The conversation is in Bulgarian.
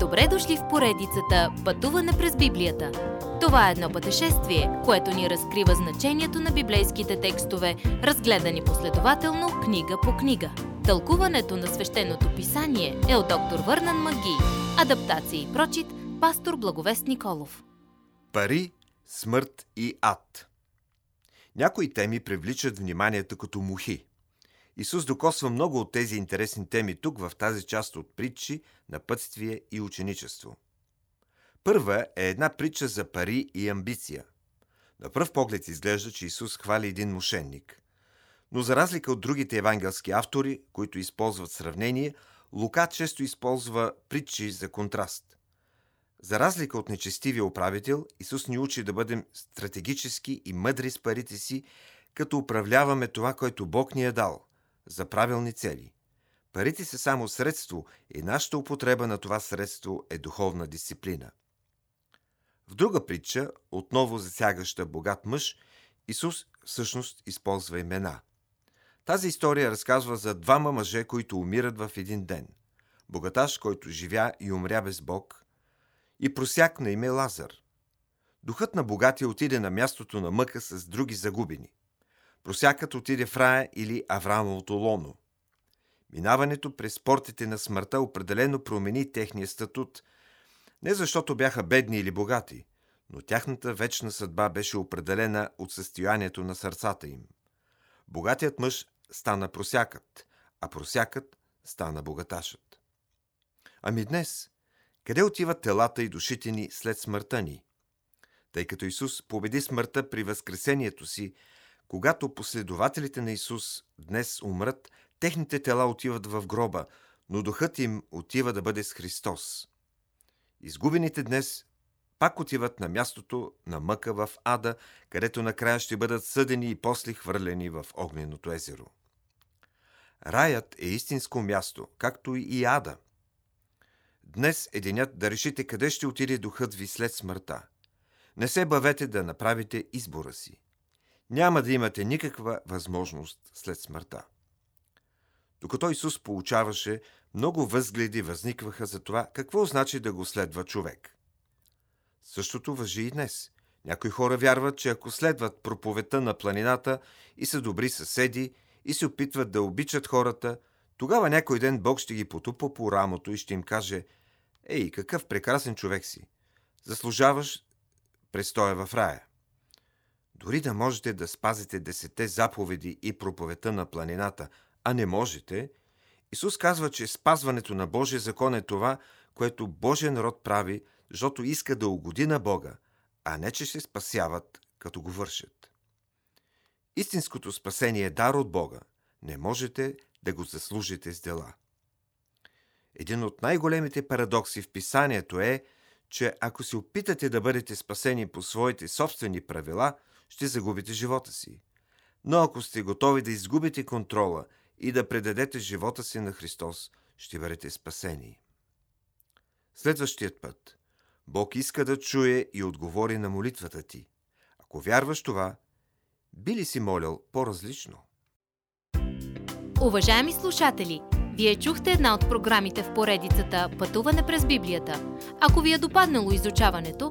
Добре дошли в поредицата Пътуване през Библията. Това е едно пътешествие, което ни разкрива значението на библейските текстове, разгледани последователно книга по книга. Тълкуването на свещеното писание е от доктор Върнан Маги. Адаптация и прочит, пастор Благовест Николов. Пари, смърт и ад. Някои теми привличат вниманието като мухи. Исус докосва много от тези интересни теми тук, в тази част от притчи, напътствие и ученичество. Първа е една притча за пари и амбиция. На пръв поглед изглежда, че Исус хвали един мошенник. Но за разлика от другите евангелски автори, които използват сравнение, Лука често използва притчи за контраст. За разлика от нечестивия управител, Исус ни учи да бъдем стратегически и мъдри с парите си, като управляваме това, което Бог ни е дал, за правилни цели. Парите са само средство и нашата употреба на това средство е духовна дисциплина. В друга притча, отново засягаща богат мъж, Исус всъщност използва имена. Тази история разказва за двама мъже, които умират в един ден. Богаташ, който живя и умря без Бог, и просяк на име Лазар. Духът на богатия отиде на мястото на мъка с други загубени. Просякът отиде в рая или Авраамовото лоно. Минаването през портите на смъртта определено промени техния статут, не защото бяха бедни или богати, но тяхната вечна съдба беше определена от състоянието на сърцата им. Богатият мъж стана просякът, а просякът стана богаташът. Ами днес, къде отиват телата и душите ни след смъртта ни? Тъй като Исус победи смъртта при възкресението си, когато последователите на Исус днес умрат, техните тела отиват в гроба, но духът им отива да бъде с Христос. Изгубените днес пак отиват на мястото на мъка в ада, където накрая ще бъдат съдени и после хвърлени в огненото езеро. Раят е истинско място, както и ада. Днес е денят да решите къде ще отиде духът ви след смъртта. Не се бавете да направите избора си. Няма да имате никаква възможност след смъртта. Докато Исус получаваше, много възгледи възникваха за това какво значи да го следва човек. Същото въжи и днес. Някои хора вярват, че ако следват проповета на планината и са добри съседи и се опитват да обичат хората, тогава някой ден Бог ще ги потупа по рамото и ще им каже «Ей, какъв прекрасен човек си! Заслужаваш престоя в рая!» Дори да можете да спазите десете заповеди и проповета на планината, а не можете, Исус казва, че спазването на Божия закон е това, което Божия народ прави, защото иска да угоди на Бога, а не че се спасяват, като го вършат. Истинското спасение е дар от Бога. Не можете да го заслужите с дела. Един от най-големите парадокси в писанието е, че ако се опитате да бъдете спасени по своите собствени правила, ще загубите живота си. Но ако сте готови да изгубите контрола и да предадете живота си на Христос, ще бъдете спасени. Следващият път. Бог иска да чуе и отговори на молитвата ти. Ако вярваш това, би ли си молил по-различно? Уважаеми слушатели, вие чухте една от програмите в поредицата Пътуване през Библията. Ако ви е допаднало изучаването,